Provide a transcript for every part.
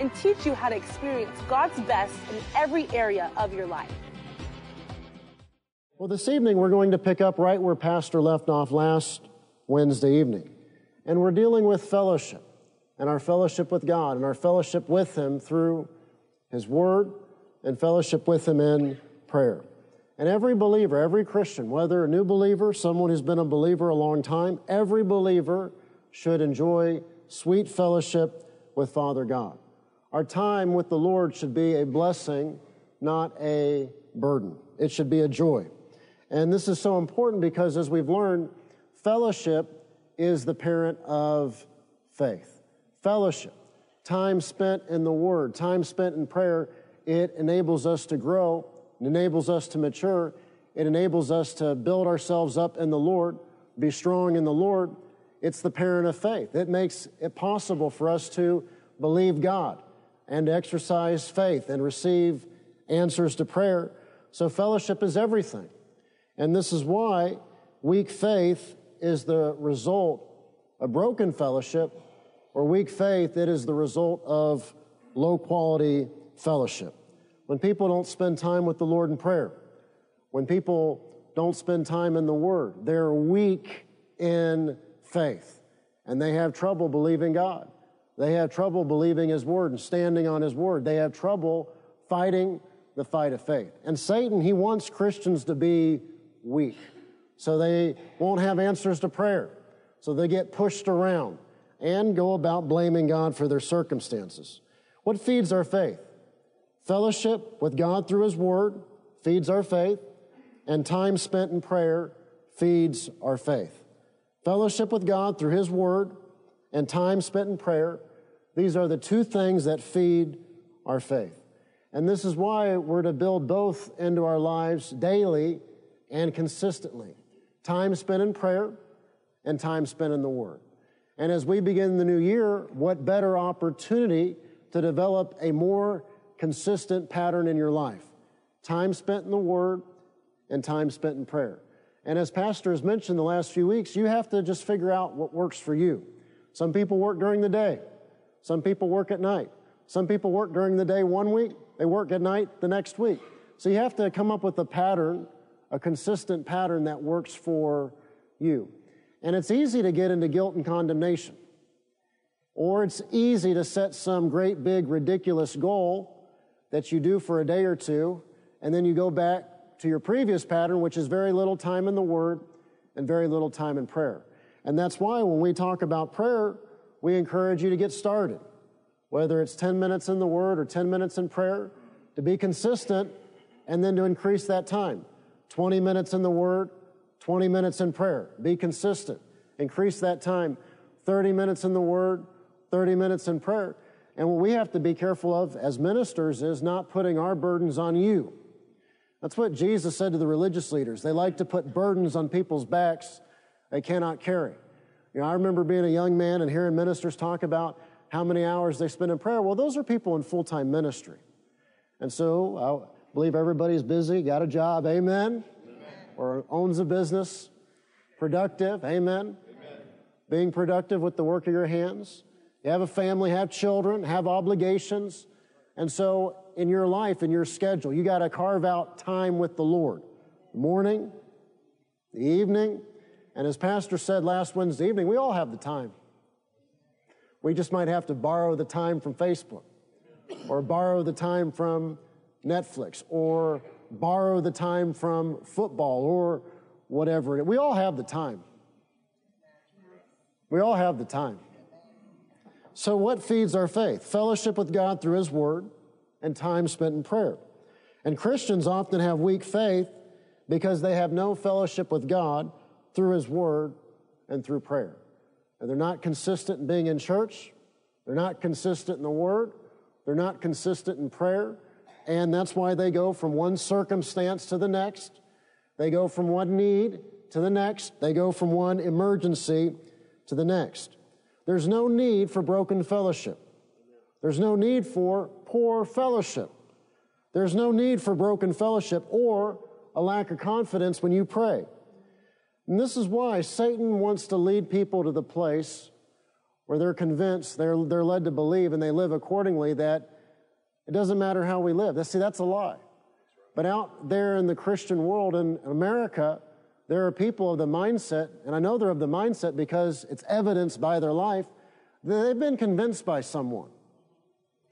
and teach you how to experience God's best in every area of your life. Well, this evening we're going to pick up right where Pastor left off last Wednesday evening. And we're dealing with fellowship and our fellowship with God and our fellowship with Him through His Word and fellowship with Him in prayer. And every believer, every Christian, whether a new believer, someone who's been a believer a long time, every believer should enjoy sweet fellowship with Father God. Our time with the Lord should be a blessing, not a burden. It should be a joy. And this is so important because as we've learned, fellowship is the parent of faith. Fellowship, time spent in the Word, time spent in prayer, it enables us to grow it enables us to mature. It enables us to build ourselves up in the Lord, be strong in the Lord. It's the parent of faith. It makes it possible for us to believe God and exercise faith and receive answers to prayer. So fellowship is everything. And this is why weak faith is the result of broken fellowship, or weak faith, it is the result of low quality fellowship when people don't spend time with the Lord in prayer, when people don't spend time in the Word, they're weak in faith and they have trouble believing God. They have trouble believing His Word and standing on His Word. They have trouble fighting the fight of faith. And Satan, he wants Christians to be weak. So they won't have answers to prayer. So they get pushed around and go about blaming God for their circumstances. What feeds our faith? Fellowship with God through His Word feeds our faith, and time spent in prayer feeds our faith. Fellowship with God through His Word and time spent in prayer, these are the two things that feed our faith. And this is why we're to build both into our lives daily and consistently. Time spent in prayer and time spent in the Word. And as we begin the new year, what better opportunity to develop a more consistent pattern in your life time spent in the Word and time spent in prayer. And as Pastor has mentioned the last few weeks, you have to just figure out what works for you. Some people work during the day, some people work at night. Some people work during the day one week, they work at night the next week. So you have to come up with a pattern, a consistent pattern that works for you. And it's easy to get into guilt and condemnation. Or it's easy to set some great big ridiculous goal that you do for a day or two, and then you go back to your previous pattern, which is very little time in the Word and very little time in prayer. And that's why when we talk about prayer, we encourage you to get started. Whether it's 10 minutes in the Word or 10 minutes in prayer, to be consistent and then to increase that time. 20 minutes in the Word, 20 minutes in prayer. Be consistent. Increase that time. 30 minutes in the Word, 30 minutes in prayer. And what we have to be careful of as ministers is not putting our burdens on you. That's what Jesus said to the religious leaders. They like to put burdens on people's backs they cannot carry. You know, I remember being a young man and hearing ministers talk about how many hours they spend in prayer. Well, those are people in full time ministry. And so I believe everybody's busy, got a job, amen? amen. Or owns a business, productive, amen? amen? Being productive with the work of your hands. You have a family, have children, have obligations. And so in your life, in your schedule, you got to carve out time with the Lord. The morning, the evening, and as Pastor said last Wednesday evening, we all have the time. We just might have to borrow the time from Facebook, or borrow the time from Netflix, or borrow the time from football, or whatever. We all have the time. We all have the time. So, what feeds our faith? Fellowship with God through His Word and time spent in prayer. And Christians often have weak faith because they have no fellowship with God through His Word and through prayer. And they're not consistent in being in church, they're not consistent in the Word, they're not consistent in prayer, and that's why they go from one circumstance to the next. They go from one need to the next. They go from one emergency to the next. There's no need for broken fellowship. There's no need for poor fellowship. There's no need for broken fellowship or a lack of confidence when you pray. And this is why Satan wants to lead people to the place where they're convinced, they're, they're led to believe, and they live accordingly that it doesn't matter how we live. See, that's a lie. But out there in the Christian world in America, there are people of the mindset, and I know they're of the mindset because it's evidenced by their life, that they've been convinced by someone.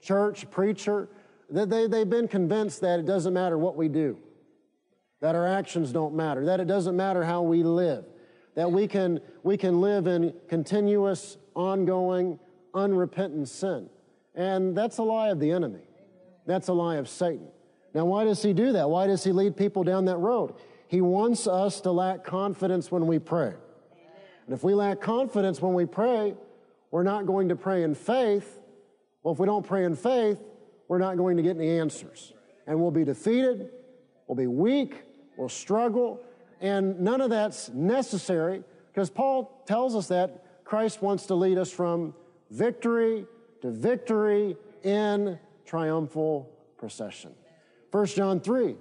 Church, preacher, that they, they've been convinced that it doesn't matter what we do, that our actions don't matter, that it doesn't matter how we live, that we can, we can live in continuous, ongoing, unrepentant sin. And that's a lie of the enemy. That's a lie of Satan. Now, why does he do that? Why does he lead people down that road? He wants us to lack confidence when we pray. And if we lack confidence when we pray, we're not going to pray in faith. Well, if we don't pray in faith, we're not going to get any answers. And we'll be defeated, we'll be weak, we'll struggle, and none of that's necessary because Paul tells us that Christ wants to lead us from victory to victory in triumphal procession. 1 John 3,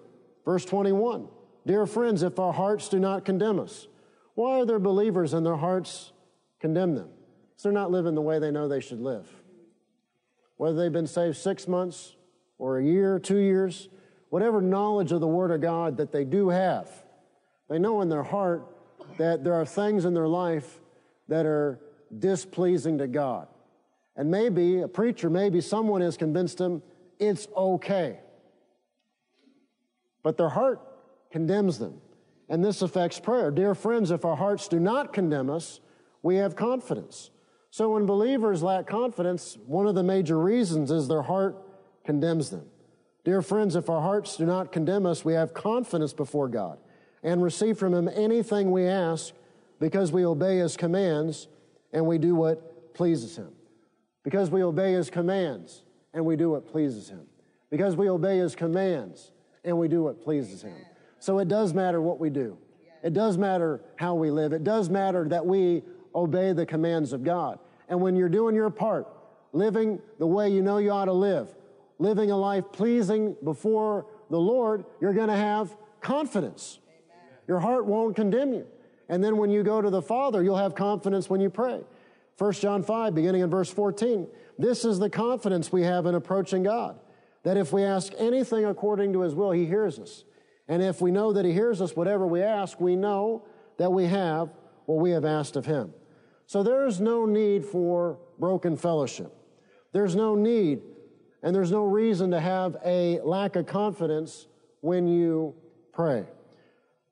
verse 21. Dear friends, if our hearts do not condemn us, why are there believers and their hearts condemn them? Because they're not living the way they know they should live. Whether they've been saved six months or a year, two years, whatever knowledge of the Word of God that they do have, they know in their heart that there are things in their life that are displeasing to God. And maybe a preacher, maybe someone has convinced them it's okay. But their heart condemns them. And this affects prayer. Dear friends, if our hearts do not condemn us, we have confidence. So when believers lack confidence, one of the major reasons is their heart condemns them. Dear friends, if our hearts do not condemn us, we have confidence before God and receive from Him anything we ask because we obey His commands and we do what pleases Him. Because we obey His commands and we do what pleases Him. Because we obey His commands and we do what pleases Him. So it does matter what we do. It does matter how we live. It does matter that we obey the commands of God. And when you're doing your part, living the way you know you ought to live, living a life pleasing before the Lord, you're going to have confidence. Your heart won't condemn you. And then when you go to the Father, you'll have confidence when you pray. 1 John 5, beginning in verse 14. This is the confidence we have in approaching God, that if we ask anything according to his will, he hears us. And if we know that he hears us, whatever we ask, we know that we have what we have asked of him. So there's no need for broken fellowship. There's no need and there's no reason to have a lack of confidence when you pray.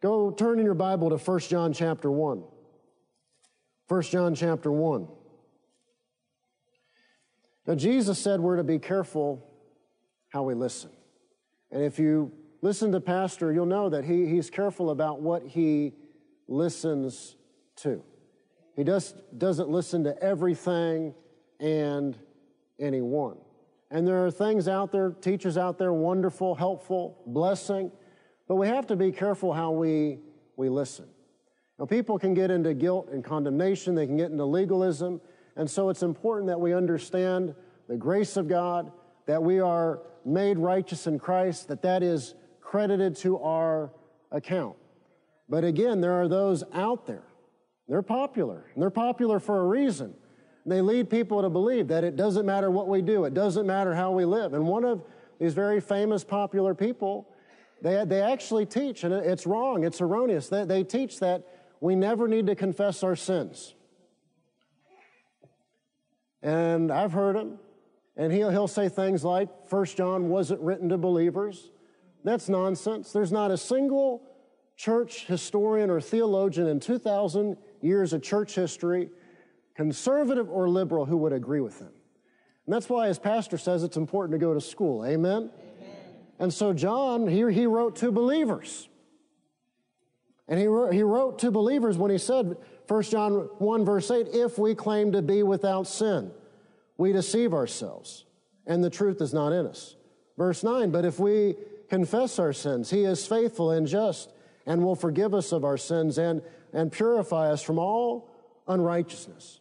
Go turn in your Bible to 1 John chapter 1. 1 John chapter 1. Now, Jesus said we're to be careful how we listen. And if you listen to Pastor, you'll know that he, he's careful about what he listens to. He does, doesn't listen to everything and anyone. And there are things out there, teachers out there, wonderful, helpful, blessing, but we have to be careful how we, we listen. Now, people can get into guilt and condemnation, they can get into legalism, and so it's important that we understand the grace of God, that we are made righteous in Christ, that that is credited to our account. But again, there are those out there. They're popular, and they're popular for a reason. They lead people to believe that it doesn't matter what we do, it doesn't matter how we live. And one of these very famous, popular people, they, they actually teach, and it's wrong, it's erroneous, they, they teach that we never need to confess our sins. And I've heard him, and he'll, he'll say things like, First John wasn't written to believers. That's nonsense. There's not a single church historian or theologian in 2,000 years of church history, conservative or liberal, who would agree with him. And that's why, as pastor says, it's important to go to school. Amen? Amen. And so, John, here he wrote to believers. And he wrote, he wrote to believers when he said, 1 John 1, verse 8, if we claim to be without sin, we deceive ourselves, and the truth is not in us. Verse 9, but if we confess our sins, he is faithful and just and will forgive us of our sins and, and purify us from all unrighteousness.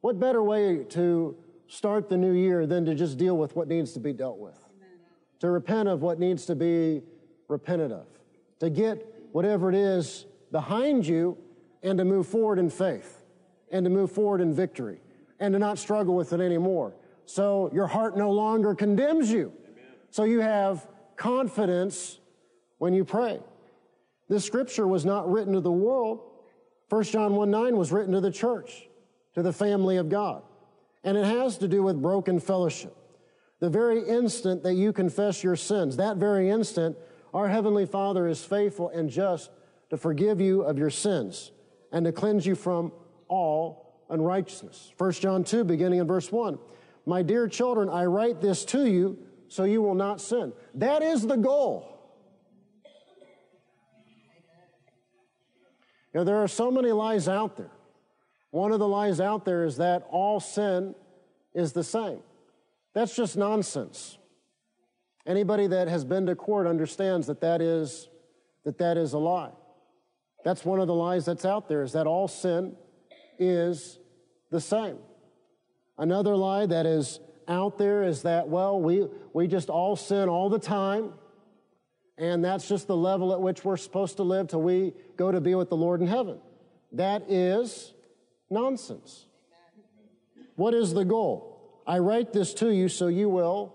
What better way to start the new year than to just deal with what needs to be dealt with? Amen. To repent of what needs to be repented of. To get whatever it is behind you and to move forward in faith and to move forward in victory and to not struggle with it anymore. So your heart no longer condemns you. Amen. So you have confidence when you pray. This scripture was not written to the world. 1 John 1 9 was written to the church, to the family of God. And it has to do with broken fellowship. The very instant that you confess your sins, that very instant, our Heavenly Father is faithful and just to forgive you of your sins and to cleanse you from all unrighteousness. 1 John 2, beginning in verse 1. My dear children, I write this to you so you will not sin. That is the goal. You know, there are so many lies out there. One of the lies out there is that all sin is the same. That's just nonsense. Anybody that has been to court understands that that is, that that is a lie. That's one of the lies that's out there is that all sin is the same. Another lie that is out there is that, well, we, we just all sin all the time, and that's just the level at which we're supposed to live till we go to be with the Lord in heaven. That is nonsense. What is the goal? I write this to you so you will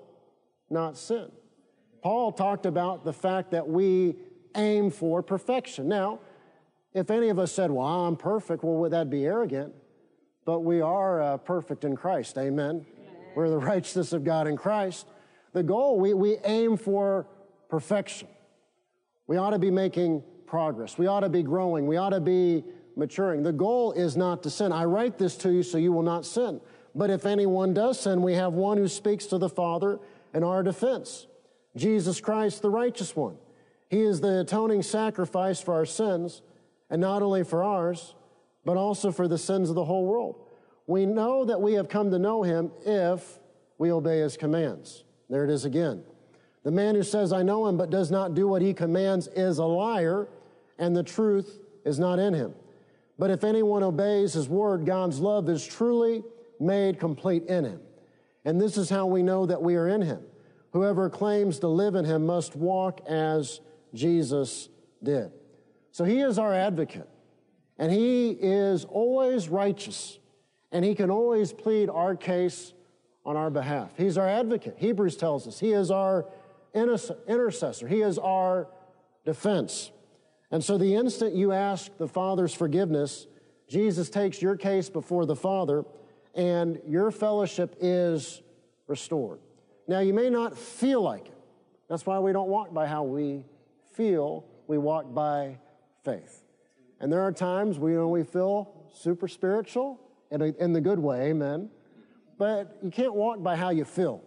not sin. Paul talked about the fact that we aim for perfection. Now, if any of us said, Well, I'm perfect, well, would that be arrogant? But we are uh, perfect in Christ. Amen. Amen. We're the righteousness of God in Christ. The goal, we, we aim for perfection. We ought to be making progress. We ought to be growing. We ought to be maturing. The goal is not to sin. I write this to you so you will not sin. But if anyone does sin, we have one who speaks to the Father in our defense Jesus Christ, the righteous one. He is the atoning sacrifice for our sins and not only for ours, but also for the sins of the whole world. We know that we have come to know him if we obey his commands. There it is again. The man who says, I know him, but does not do what he commands is a liar, and the truth is not in him. But if anyone obeys his word, God's love is truly made complete in him. And this is how we know that we are in him. Whoever claims to live in him must walk as Jesus did. So he is our advocate, and he is always righteous, and he can always plead our case on our behalf. He's our advocate. Hebrews tells us he is our intercessor, he is our defense. And so the instant you ask the Father's forgiveness, Jesus takes your case before the Father, and your fellowship is restored. Now, you may not feel like it. That's why we don't walk by how we feel, we walk by faith. And there are times we, you know, we feel super spiritual in, a, in the good way, amen. But you can't walk by how you feel.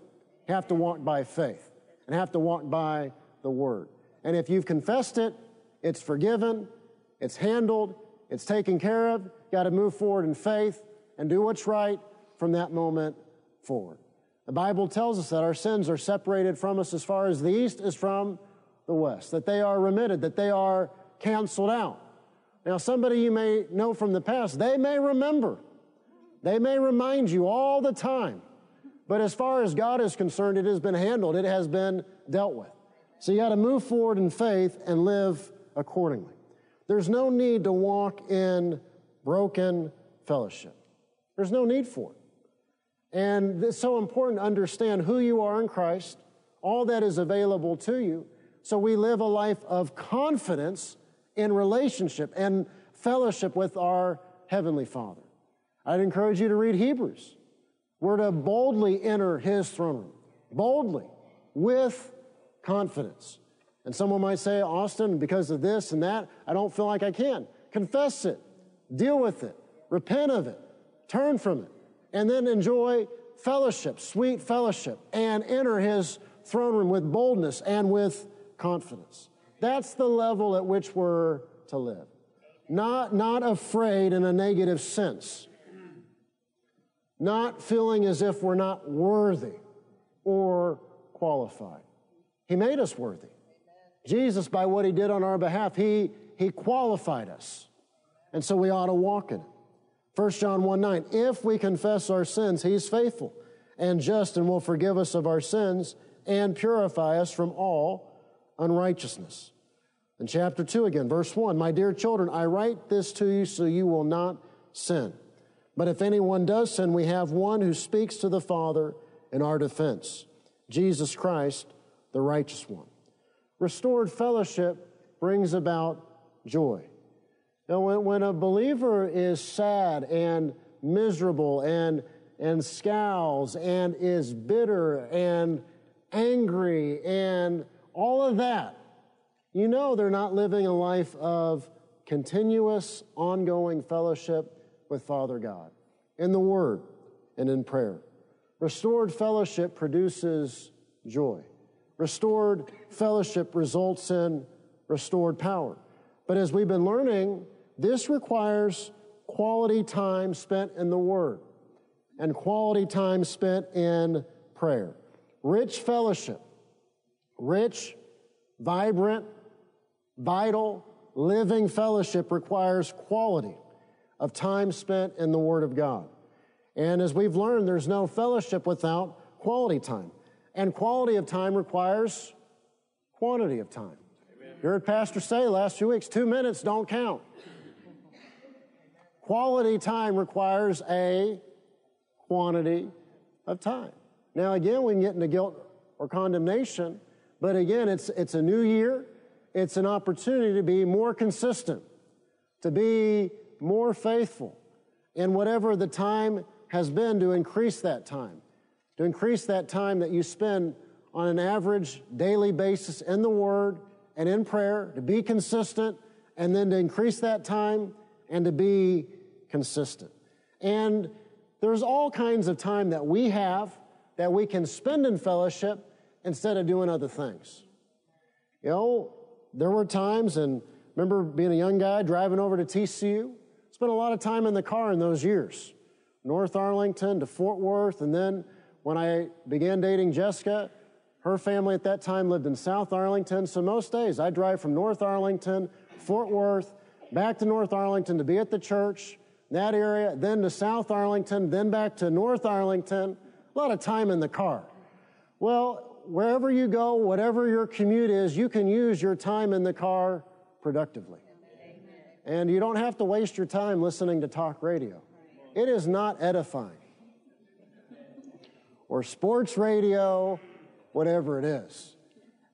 You have to walk by faith and have to walk by the word. And if you've confessed it, it's forgiven, it's handled, it's taken care of. Got to move forward in faith and do what's right from that moment forward. The Bible tells us that our sins are separated from us as far as the east is from the west, that they are remitted, that they are canceled out. Now, somebody you may know from the past, they may remember. They may remind you all the time. But as far as God is concerned, it has been handled, it has been dealt with. So you got to move forward in faith and live accordingly. There's no need to walk in broken fellowship. There's no need for it. And it's so important to understand who you are in Christ, all that is available to you, so we live a life of confidence in relationship and fellowship with our Heavenly Father. I'd encourage you to read Hebrews. We're to boldly enter His throne room, boldly, with confidence. And someone might say, Austin, because of this and that, I don't feel like I can. Confess it, deal with it, repent of it, turn from it, and then enjoy fellowship, sweet fellowship, and enter His throne room with boldness and with confidence. That's the level at which we're to live. Not, not afraid in a negative sense. Not feeling as if we're not worthy. or qualified. He made us worthy. Jesus, by what he did on our behalf, he, he qualified us. And so we ought to walk in it. 1 John 1 9, if we confess our sins, he's faithful and just and will forgive us of our sins and purify us from all unrighteousness. In chapter 2 again, verse 1, my dear children, I write this to you so you will not sin. But if anyone does sin, we have one who speaks to the Father in our defense, Jesus Christ, the righteous one. Restored fellowship brings about joy. Now, when, when a believer is sad and miserable and, and scowls and is bitter and angry and all of that, you know they're not living a life of continuous, ongoing fellowship with Father God in the Word and in prayer. Restored fellowship produces joy. Restored fellowship results in restored power. But as we've been learning, this requires quality time spent in the Word and quality time spent in prayer. Rich fellowship, rich, vibrant, vital, living fellowship requires quality of time spent in the Word of God. And as we've learned, there's no fellowship without quality time. And quality of time requires quantity of time. Amen. You heard Pastor say last few weeks, two minutes don't count. Quality time requires a quantity of time. Now, again, we can get into guilt or condemnation, but again, it's, it's a new year. It's an opportunity to be more consistent, to be more faithful in whatever the time has been to increase that time, to increase that time that you spend on an average daily basis in the Word and in prayer, to be consistent, and then to increase that time and to be consistent. And there's all kinds of time that we have that we can spend in fellowship instead of doing other things. You know, there were times, and remember being a young guy driving over to TCU, spent a lot of time in the car in those years. North Arlington to Fort Worth, and then when I began dating Jessica, her family at that time lived in South Arlington. So most days I drive from North Arlington, Fort Worth, back to North Arlington to be at the church, that area, then to South Arlington, then back to North Arlington. A lot of time in the car. Well, wherever you go, whatever your commute is, you can use your time in the car productively. And you don't have to waste your time listening to talk radio. It is not edifying. Or sports radio, whatever it is.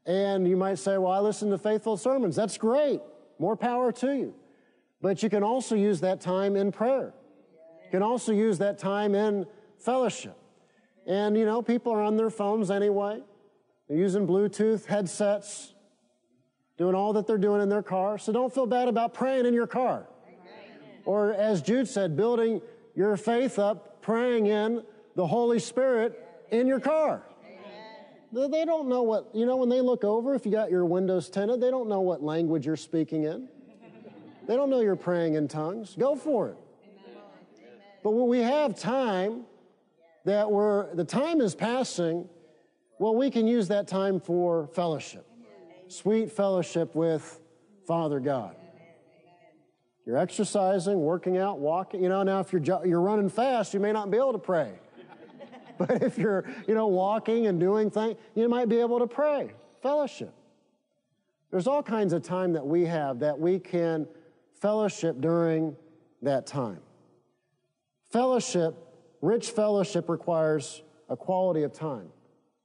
And you might say, well, I listen to faithful sermons. That's great. More power to you. But you can also use that time in prayer. You can also use that time in fellowship. And, you know, people are on their phones anyway. They're using Bluetooth headsets doing all that they're doing in their car. So don't feel bad about praying in your car. Amen. Or as Jude said, building your faith up, praying in the Holy Spirit in your car. Amen. They don't know what, you know, when they look over, if you got your windows tinted, they don't know what language you're speaking in. They don't know you're praying in tongues. Go for it. But when we have time that we're, the time is passing, well, we can use that time for fellowship sweet fellowship with Father God. You're exercising, working out, walking. You know, now if you're, you're running fast, you may not be able to pray. But if you're, you know, walking and doing things, you might be able to pray. Fellowship. There's all kinds of time that we have that we can fellowship during that time. Fellowship, rich fellowship requires a quality of time,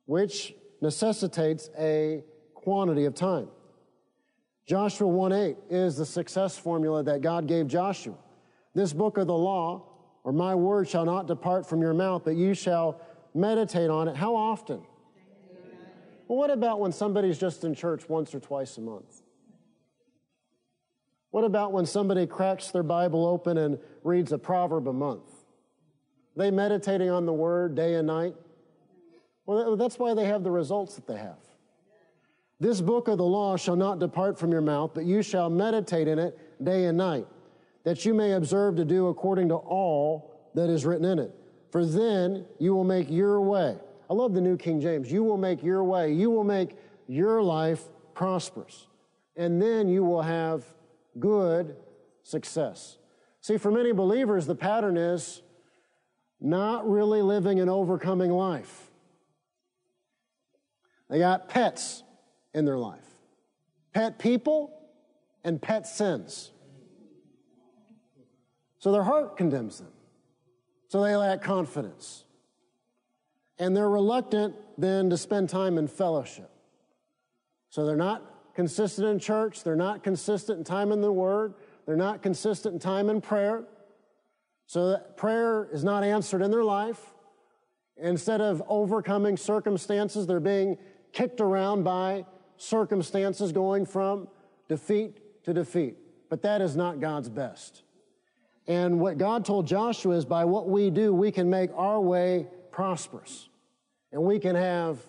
which necessitates a quantity of time. Joshua 1:8 is the success formula that God gave Joshua. This book of the law, or my word shall not depart from your mouth, but you shall meditate on it. How often? Well, what about when somebody's just in church once or twice a month? What about when somebody cracks their Bible open and reads a proverb a month? Are they meditating on the word day and night? Well, that's why they have the results that they have. This book of the law shall not depart from your mouth, but you shall meditate in it day and night, that you may observe to do according to all that is written in it. For then you will make your way. I love the New King James. You will make your way, you will make your life prosperous. And then you will have good success. See, for many believers, the pattern is not really living an overcoming life. They got pets in their life pet people and pet sins. So their heart condemns them. So they lack confidence. And they're reluctant then to spend time in fellowship. So they're not consistent in church, they're not consistent in time in the Word, they're not consistent in time in prayer. So that prayer is not answered in their life. Instead of overcoming circumstances, they're being kicked around by circumstances going from defeat to defeat. But that is not God's best. And what God told Joshua is by what we do, we can make our way prosperous and we can have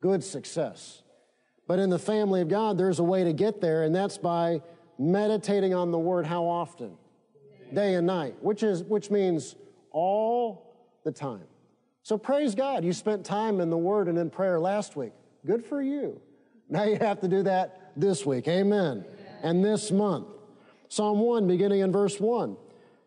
good success. But in the family of God, there's a way to get there, and that's by meditating on the word how often? Day and night, which is which means all the time. So praise God. You spent time in the word and in prayer last week. Good for you. Now you have to do that this week. Amen. Amen. And this month. Psalm 1, beginning in verse 1.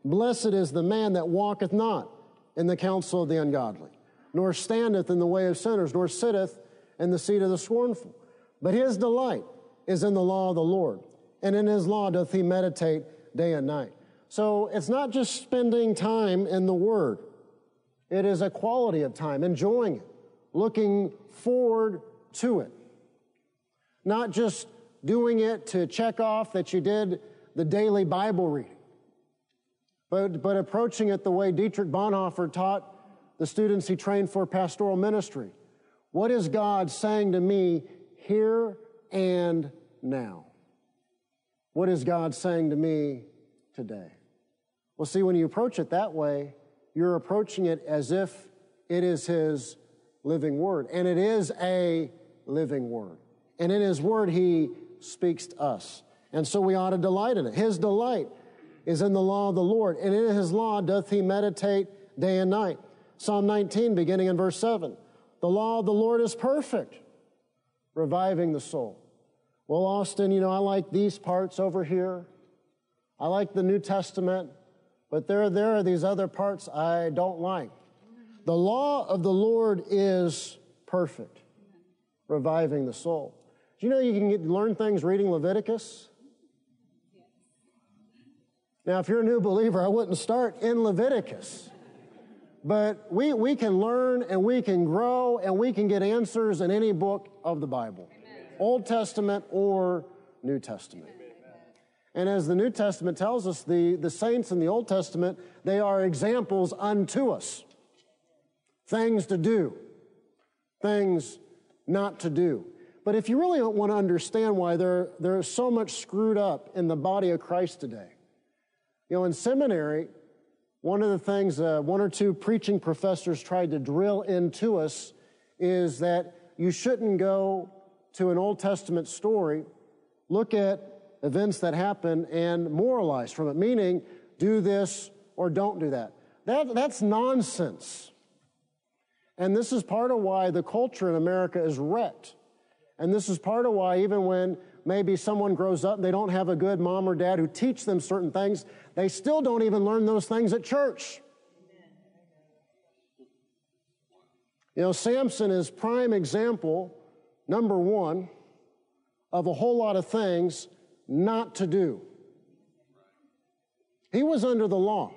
Blessed is the man that walketh not in the counsel of the ungodly, nor standeth in the way of sinners, nor sitteth in the seat of the scornful. But his delight is in the law of the Lord, and in his law doth he meditate day and night. So it's not just spending time in the Word, it is a quality of time, enjoying it, looking forward to it. Not just doing it to check off that you did the daily Bible reading but, but approaching it the way Dietrich Bonhoeffer taught the students he trained for pastoral ministry. What is God saying to me here and now? What is God saying to me today? Well, see, when you approach it that way, you're approaching it as if it is His living word. And it is a living word. And in His word, He speaks to us. And so we ought to delight in it. His delight is in the law of the Lord, and in his law doth he meditate day and night. Psalm 19, beginning in verse 7. The law of the Lord is perfect, reviving the soul. Well, Austin, you know, I like these parts over here. I like the New Testament, but there, there are these other parts I don't like. The law of the Lord is perfect, reviving the soul. Do you know you can get, learn things reading Leviticus? Now, if you're a new believer, I wouldn't start in Leviticus. But we, we can learn and we can grow and we can get answers in any book of the Bible, Amen. Old Testament or New Testament. Amen. And as the New Testament tells us, the, the saints in the Old Testament, they are examples unto us. Things to do, things not to do. But if you really want to understand why there, there's so much screwed up in the body of Christ today, you know, in seminary, one of the things uh, one or two preaching professors tried to drill into us is that you shouldn't go to an Old Testament story, look at events that happen, and moralize from it, meaning do this or don't do that. that that's nonsense. And this is part of why the culture in America is wrecked. And this is part of why, even when maybe someone grows up and they don't have a good mom or dad who teach them certain things, they still don't even learn those things at church. You know, Samson is prime example, number one, of a whole lot of things not to do. He was under the law.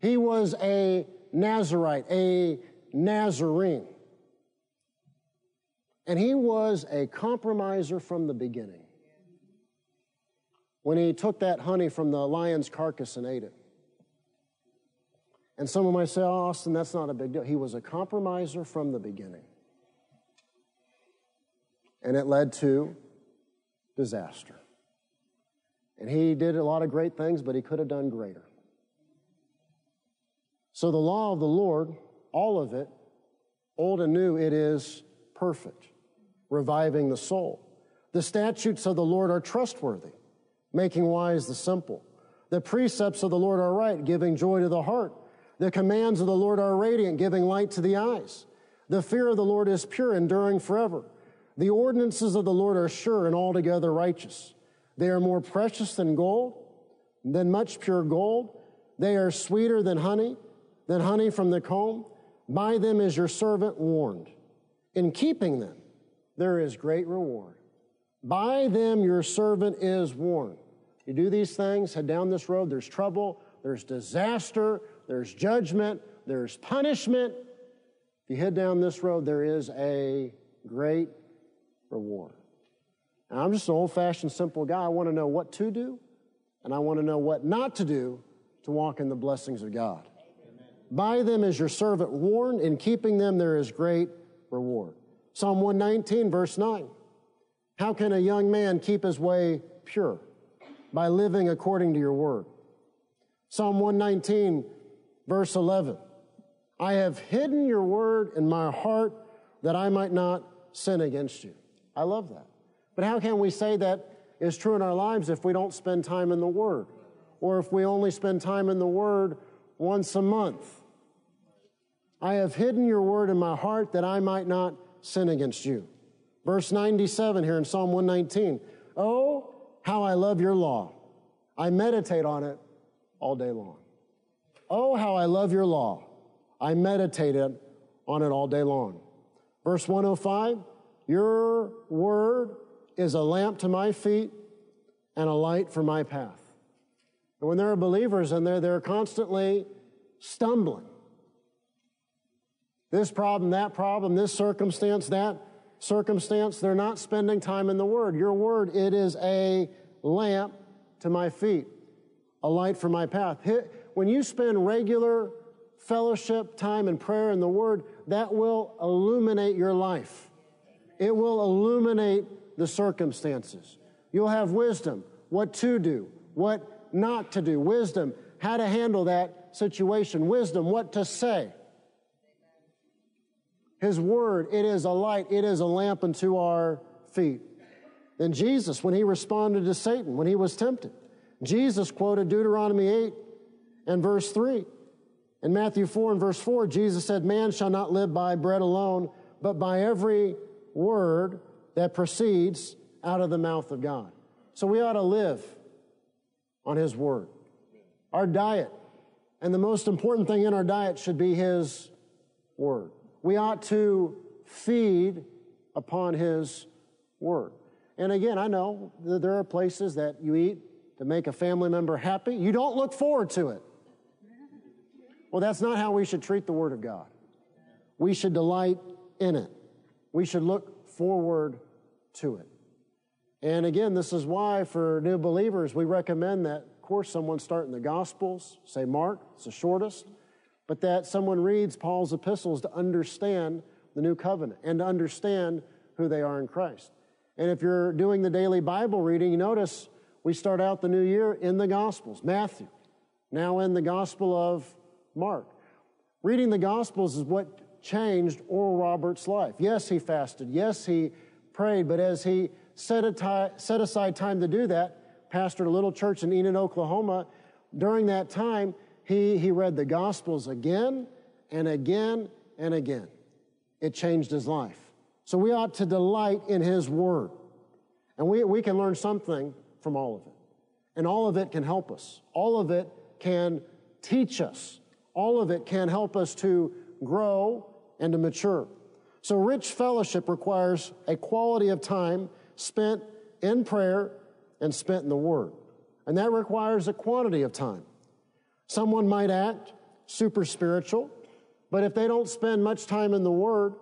He was a Nazarite, a Nazarene. And he was a compromiser from the beginning. When he took that honey from the lion's carcass and ate it. And someone might say, oh, Austin, that's not a big deal. He was a compromiser from the beginning. And it led to disaster. And he did a lot of great things, but he could have done greater. So the law of the Lord, all of it, old and new, it is perfect reviving the soul. The statutes of the Lord are trustworthy, making wise the simple. The precepts of the Lord are right, giving joy to the heart. The commands of the Lord are radiant, giving light to the eyes. The fear of the Lord is pure, enduring forever. The ordinances of the Lord are sure and altogether righteous. They are more precious than gold, than much pure gold. They are sweeter than honey, than honey from the comb. By them is your servant warned. In keeping them, there is great reward. By them your servant is warned. You do these things, head down this road, there's trouble, there's disaster, there's judgment, there's punishment. If you head down this road, there is a great reward. Now, I'm just an old fashioned, simple guy. I want to know what to do, and I want to know what not to do to walk in the blessings of God. Amen. By them is your servant warned, in keeping them there is great reward. Psalm 119, verse 9. How can a young man keep his way pure? By living according to your word. Psalm 119, verse 11. I have hidden your word in my heart that I might not sin against you. I love that. But how can we say that is true in our lives if we don't spend time in the word? Or if we only spend time in the word once a month? I have hidden your word in my heart that I might not sin against you. Verse 97 here in Psalm 119. Oh, how I love your law. I meditate on it all day long. Oh, how I love your law. I meditated on it all day long. Verse 105 Your word is a lamp to my feet and a light for my path. And when there are believers in there, they're constantly stumbling. This problem, that problem, this circumstance, that circumstance, they're not spending time in the Word. Your Word, it is a lamp to my feet, a light for my path. When you spend regular fellowship, time, and prayer in the Word, that will illuminate your life. It will illuminate the circumstances. You'll have wisdom, what to do, what not to do, wisdom, how to handle that situation, wisdom, what to say. His Word, it is a light, it is a lamp unto our feet. Then Jesus, when he responded to Satan, when he was tempted, Jesus quoted Deuteronomy 8 and verse 3. In Matthew 4 and verse 4, Jesus said, Man shall not live by bread alone, but by every word that proceeds out of the mouth of God. So we ought to live on His Word. Our diet, and the most important thing in our diet should be His Word. We ought to feed upon His Word. And again, I know that there are places that you eat to make a family member happy. You don't look forward to it. Well, that's not how we should treat the Word of God. We should delight in it. We should look forward to it. And again, this is why for new believers, we recommend that, of course, someone start in the Gospels, say Mark, it's the shortest, but that someone reads Paul's epistles to understand the new covenant and to understand who they are in Christ. And if you're doing the daily Bible reading, notice we start out the new year in the Gospels, Matthew, now in the Gospel of Mark. Reading the Gospels is what changed Oral Roberts' life. Yes, he fasted. Yes, he prayed. But as he set, set aside time to do that, pastored a little church in Enid, Oklahoma, during that time, he, he read the Gospels again and again and again. It changed his life. So we ought to delight in his word. And we, we can learn something from all of it. And all of it can help us. All of it can teach us all of it can help us to grow and to mature. So rich fellowship requires a quality of time spent in prayer and spent in the Word. And that requires a quantity of time. Someone might act super spiritual, but if they don't spend much time in the Word,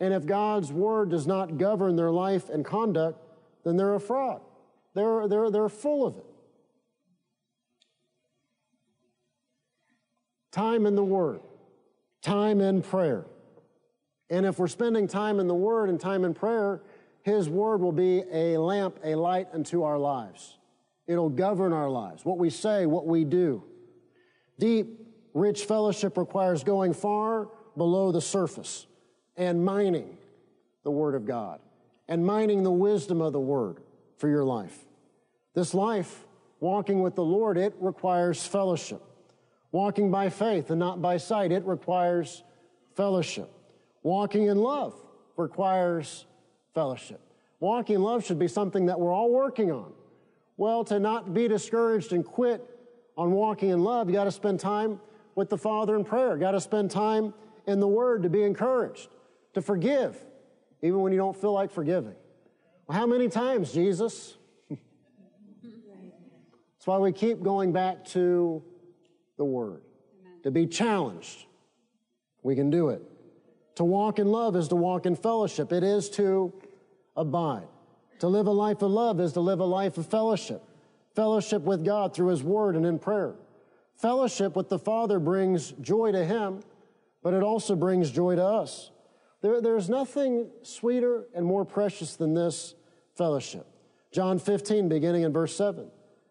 and if God's Word does not govern their life and conduct, then they're a fraud. They're, they're, they're full of it. Time in the Word, time in prayer. And if we're spending time in the Word and time in prayer, His Word will be a lamp, a light unto our lives. It'll govern our lives, what we say, what we do. Deep, rich fellowship requires going far below the surface and mining the Word of God and mining the wisdom of the Word for your life. This life, walking with the Lord, it requires fellowship. Walking by faith and not by sight, it requires fellowship. Walking in love requires fellowship. Walking in love should be something that we're all working on. Well, to not be discouraged and quit on walking in love, you got to spend time with the Father in prayer. You got to spend time in the Word to be encouraged, to forgive, even when you don't feel like forgiving. Well, how many times, Jesus? That's why we keep going back to the Word, Amen. to be challenged. We can do it. To walk in love is to walk in fellowship. It is to abide. To live a life of love is to live a life of fellowship. Fellowship with God through His Word and in prayer. Fellowship with the Father brings joy to Him, but it also brings joy to us. There, there's nothing sweeter and more precious than this fellowship. John 15, beginning in verse 7. I'm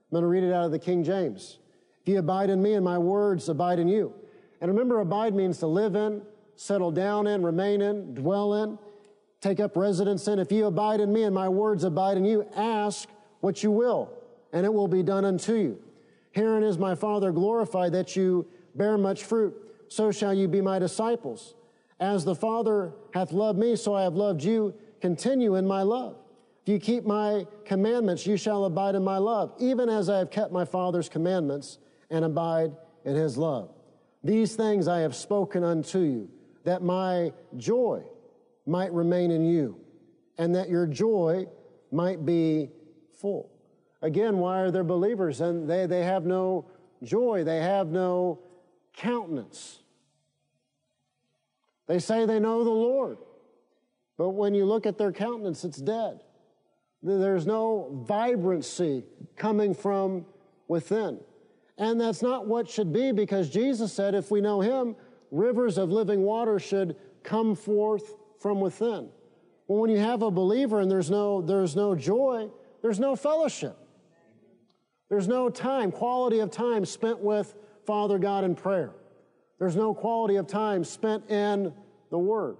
going to read it out of the King James. If you abide in me and my words abide in you. And remember, abide means to live in, settle down in, remain in, dwell in take up residence in. If you abide in me and my words abide in you, ask what you will, and it will be done unto you. Herein is my Father glorified that you bear much fruit. So shall you be my disciples. As the Father hath loved me, so I have loved you. Continue in my love. If you keep my commandments, you shall abide in my love, even as I have kept my Father's commandments and abide in his love. These things I have spoken unto you, that my joy might remain in you and that your joy might be full. Again, why are there believers? And they, they have no joy, they have no countenance. They say they know the Lord, but when you look at their countenance, it's dead. There's no vibrancy coming from within. And that's not what should be because Jesus said if we know Him, rivers of living water should come forth from within. Well, when you have a believer and there's no, there's no joy, there's no fellowship. There's no time, quality of time spent with Father God in prayer. There's no quality of time spent in the Word.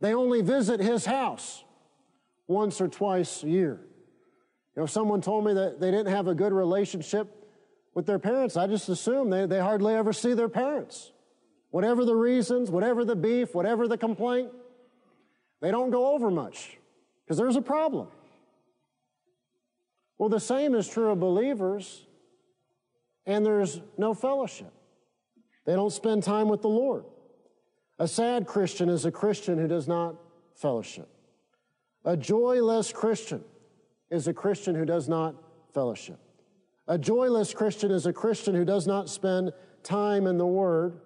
They only visit His house once or twice a year. You know, someone told me that they didn't have a good relationship with their parents. I just assume they, they hardly ever see their parents. Whatever the reasons, whatever the beef, whatever the complaint, they don't go over much because there's a problem. Well, the same is true of believers, and there's no fellowship. They don't spend time with the Lord. A sad Christian is a Christian who does not fellowship. A joyless Christian is a Christian who does not fellowship. A joyless Christian is a Christian who does not spend time in the Word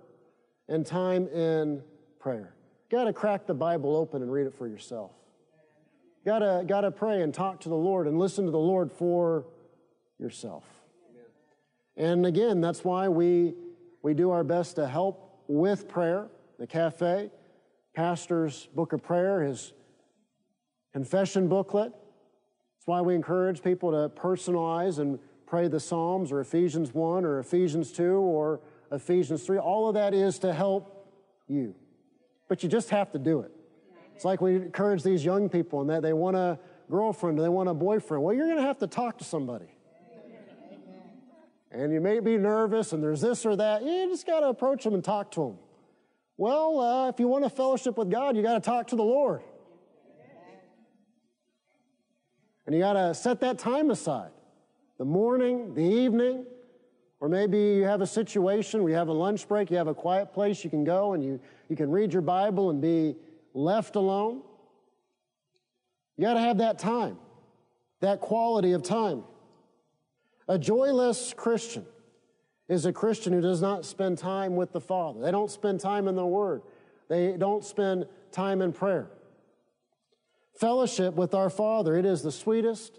and time in prayer. Got to crack the Bible open and read it for yourself. Got to got to pray and talk to the Lord and listen to the Lord for yourself. And again, that's why we we do our best to help with prayer. The cafe, pastor's book of prayer, his confession booklet. That's why we encourage people to personalize and pray the Psalms or Ephesians 1 or Ephesians 2 or Ephesians 3. All of that is to help you but you just have to do it. It's like we encourage these young people and that they want a girlfriend, they want a boyfriend. Well, you're going to have to talk to somebody. And you may be nervous and there's this or that. You just got to approach them and talk to them. Well, uh, if you want a fellowship with God, you got to talk to the Lord. And you got to set that time aside the morning, the evening, or maybe you have a situation where you have a lunch break, you have a quiet place you can go and you, you can read your Bible and be left alone. You got to have that time, that quality of time. A joyless Christian is a Christian who does not spend time with the Father. They don't spend time in the Word. They don't spend time in prayer. Fellowship with our Father, it is the sweetest,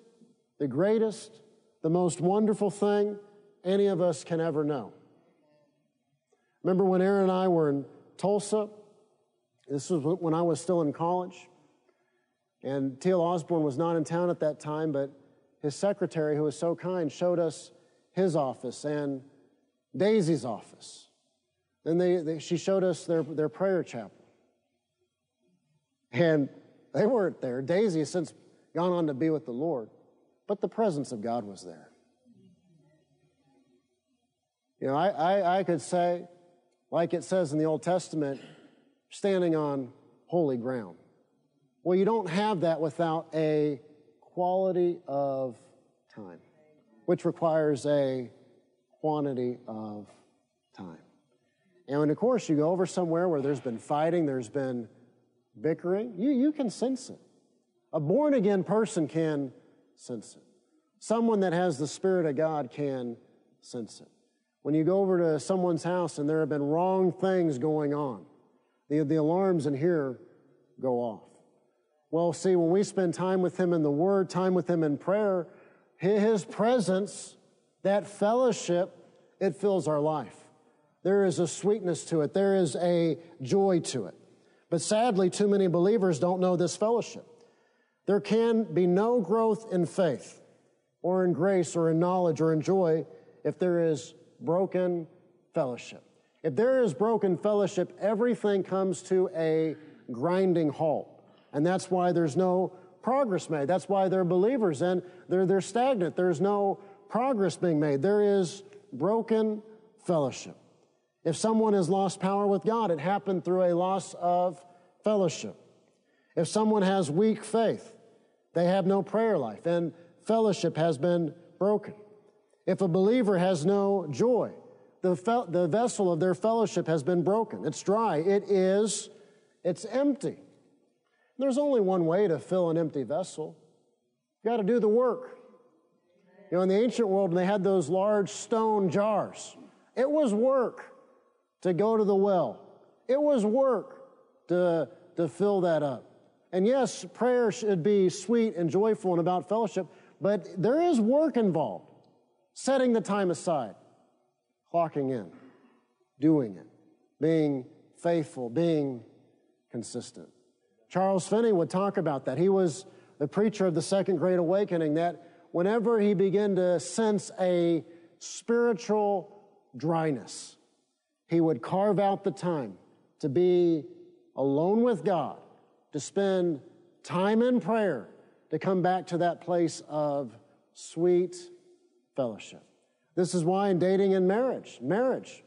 the greatest, the most wonderful thing any of us can ever know. Remember when Aaron and I were in Tulsa? This was when I was still in college. And T.L. Osborn was not in town at that time, but his secretary, who was so kind, showed us his office and Daisy's office. Then they, they, she showed us their, their prayer chapel. And they weren't there. Daisy has since gone on to be with the Lord, but the presence of God was there. You know, I, I, I could say, like it says in the Old Testament, standing on holy ground. Well, you don't have that without a quality of time, which requires a quantity of time. And of course, you go over somewhere where there's been fighting, there's been bickering, you, you can sense it. A born again person can sense it. Someone that has the Spirit of God can sense it. When you go over to someone's house and there have been wrong things going on, the, the alarms in here go off. Well, see, when we spend time with Him in the Word, time with Him in prayer, His presence, that fellowship, it fills our life. There is a sweetness to it. There is a joy to it. But sadly, too many believers don't know this fellowship. There can be no growth in faith or in grace or in knowledge or in joy if there is broken fellowship. If there is broken fellowship, everything comes to a grinding halt. And that's why there's no progress made. That's why they're believers and they're, they're stagnant. There's no progress being made. There is broken fellowship. If someone has lost power with God, it happened through a loss of fellowship. If someone has weak faith, they have no prayer life and fellowship has been broken. If a believer has no joy, the, fe- the vessel of their fellowship has been broken. It's dry. It is, it's empty. There's only one way to fill an empty vessel. You got to do the work. You know, in the ancient world, they had those large stone jars, it was work to go to the well. It was work to, to fill that up. And yes, prayer should be sweet and joyful and about fellowship, but there is work involved. Setting the time aside, clocking in, doing it, being faithful, being consistent. Charles Finney would talk about that. He was the preacher of the Second Great Awakening, that whenever he began to sense a spiritual dryness, he would carve out the time to be alone with God, to spend time in prayer, to come back to that place of sweet fellowship. This is why in dating and marriage, marriage,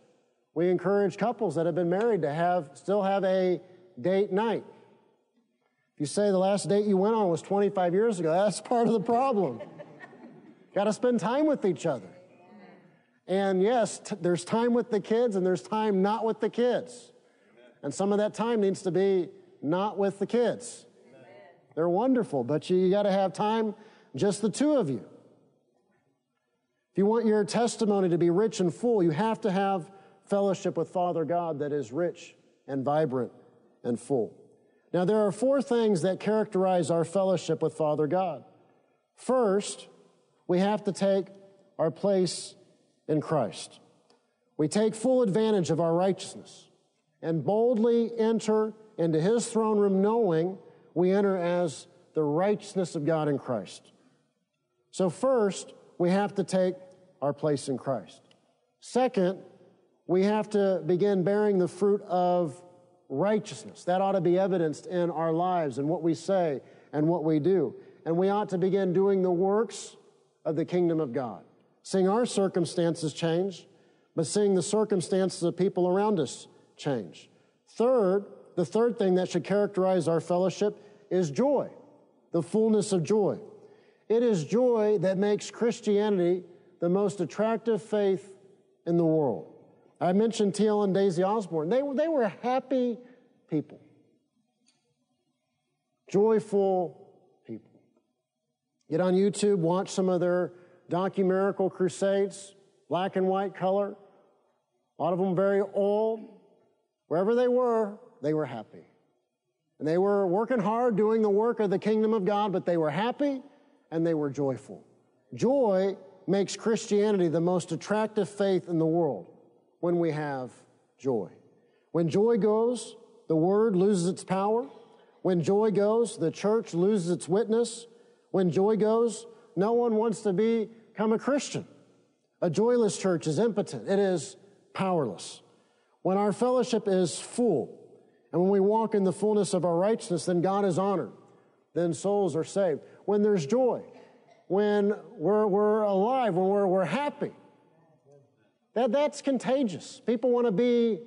we encourage couples that have been married to have still have a date night. If you say the last date you went on was 25 years ago, that's part of the problem. Got to spend time with each other. And yes, t- there's time with the kids and there's time not with the kids. And some of that time needs to be not with the kids. They're wonderful, but you, you got to have time, just the two of you. If you want your testimony to be rich and full, you have to have fellowship with Father God that is rich and vibrant and full. Now, there are four things that characterize our fellowship with Father God. First, we have to take our place in Christ. We take full advantage of our righteousness and boldly enter into His throne room knowing we enter as the righteousness of God in Christ. So, first, we have to take our place in Christ. Second, we have to begin bearing the fruit of righteousness. That ought to be evidenced in our lives and what we say and what we do. And we ought to begin doing the works of the kingdom of God. Seeing our circumstances change, but seeing the circumstances of people around us change. Third, the third thing that should characterize our fellowship is joy, the fullness of joy. It is joy that makes Christianity the most attractive faith in the world. I mentioned T.L. and Daisy Osborn. They were, they were happy people, joyful people. Get on YouTube, watch some of their docu-miracle crusades, black and white color. A lot of them very old. Wherever they were, they were happy. And they were working hard doing the work of the kingdom of God, but they were happy and they were joyful. Joy makes Christianity the most attractive faith in the world when we have joy. When joy goes, the word loses its power. When joy goes, the church loses its witness. When joy goes, no one wants to become a Christian. A joyless church is impotent. It is powerless. When our fellowship is full, and when we walk in the fullness of our righteousness, then God is honored. Then souls are saved. When there's joy, when we're, we're alive, when we're, we're happy, that, that's contagious. People want to be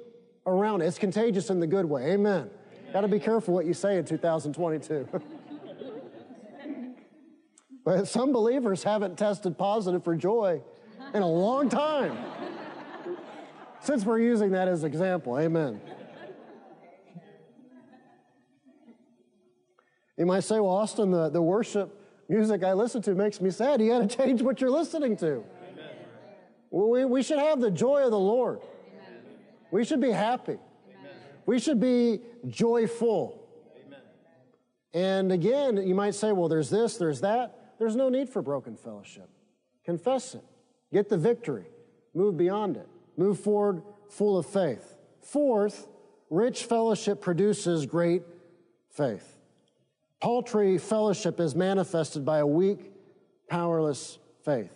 around it. It's contagious in the good way. Amen. Amen. Got to be careful what you say in 2022. but some believers haven't tested positive for joy in a long time. Since we're using that as example, amen. You might say, well, Austin, the, the worship music I listen to makes me sad. You got to change what you're listening to. Well, we, we should have the joy of the Lord. Amen. We should be happy. Amen. We should be joyful. And again, you might say, well, there's this, there's that. There's no need for broken fellowship. Confess it. Get the victory. Move beyond it. Move forward full of faith. Fourth, rich fellowship produces great faith. Paltry fellowship is manifested by a weak, powerless faith.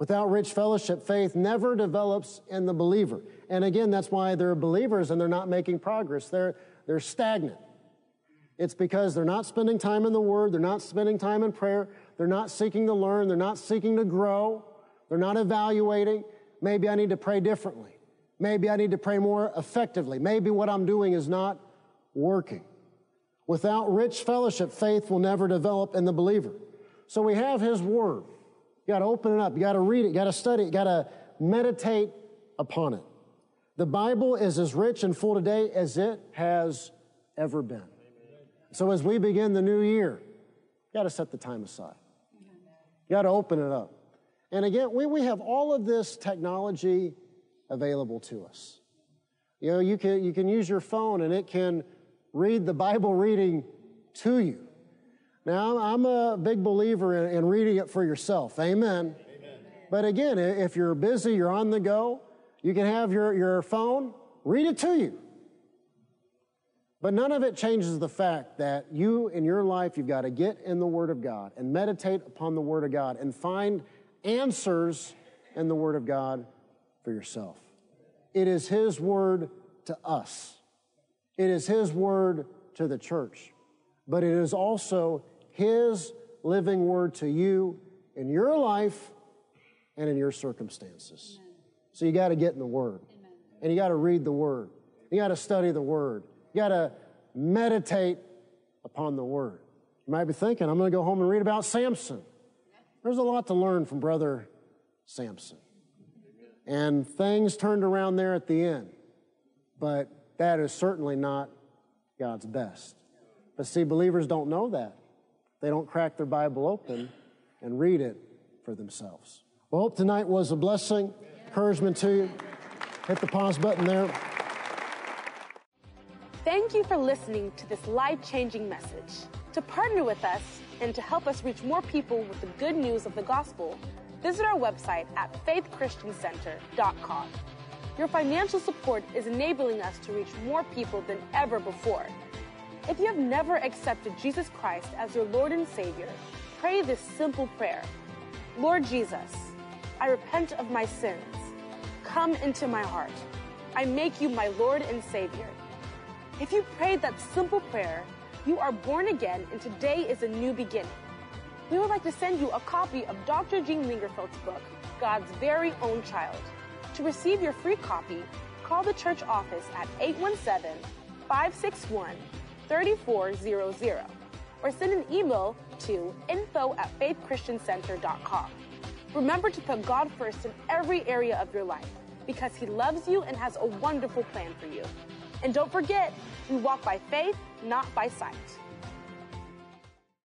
Without rich fellowship, faith never develops in the believer. And again, that's why they're believers and they're not making progress. They're, they're stagnant. It's because they're not spending time in the Word, they're not spending time in prayer, they're not seeking to learn, they're not seeking to grow, they're not evaluating. Maybe I need to pray differently. Maybe I need to pray more effectively. Maybe what I'm doing is not working. Without rich fellowship, faith will never develop in the believer. So we have His Word. You got to open it up. You got to read it. You got to study it. You got to meditate upon it. The Bible is as rich and full today as it has ever been. So as we begin the new year, you got to set the time aside. You got to open it up. And again, we, we have all of this technology available to us. You know, you can, you can use your phone and it can read the Bible reading to you. Now, I'm a big believer in, in reading it for yourself. Amen. Amen. But again, if you're busy, you're on the go, you can have your, your phone, read it to you. But none of it changes the fact that you in your life, you've got to get in the Word of God and meditate upon the Word of God and find answers in the Word of God for yourself. It is His Word to us. It is His word to the church, but it is also His living word to you in your life and in your circumstances. Amen. So you got to get in the Word. Amen. And you got to read the Word. You got to study the Word. You got to meditate upon the Word. You might be thinking, I'm going to go home and read about Samson. There's a lot to learn from Brother Samson. And things turned around there at the end. But that is certainly not God's best. But see, believers don't know that. They don't crack their Bible open and read it for themselves. Well, hope tonight was a blessing, encouragement to you. Hit the pause button there. Thank you for listening to this life changing message. To partner with us and to help us reach more people with the good news of the gospel, visit our website at faithchristiancenter.com. Your financial support is enabling us to reach more people than ever before. If you have never accepted Jesus Christ as your Lord and Savior, pray this simple prayer Lord Jesus, I repent of my sins. Come into my heart. I make you my Lord and Savior. If you prayed that simple prayer, you are born again and today is a new beginning. We would like to send you a copy of Dr. Gene Lingerfelt's book, God's Very Own Child. To receive your free copy, call the church office at 817 561 3400 or send an email to info at faithchristiancenter.com. Remember to put God first in every area of your life because He loves you and has a wonderful plan for you. And don't forget, we walk by faith, not by sight.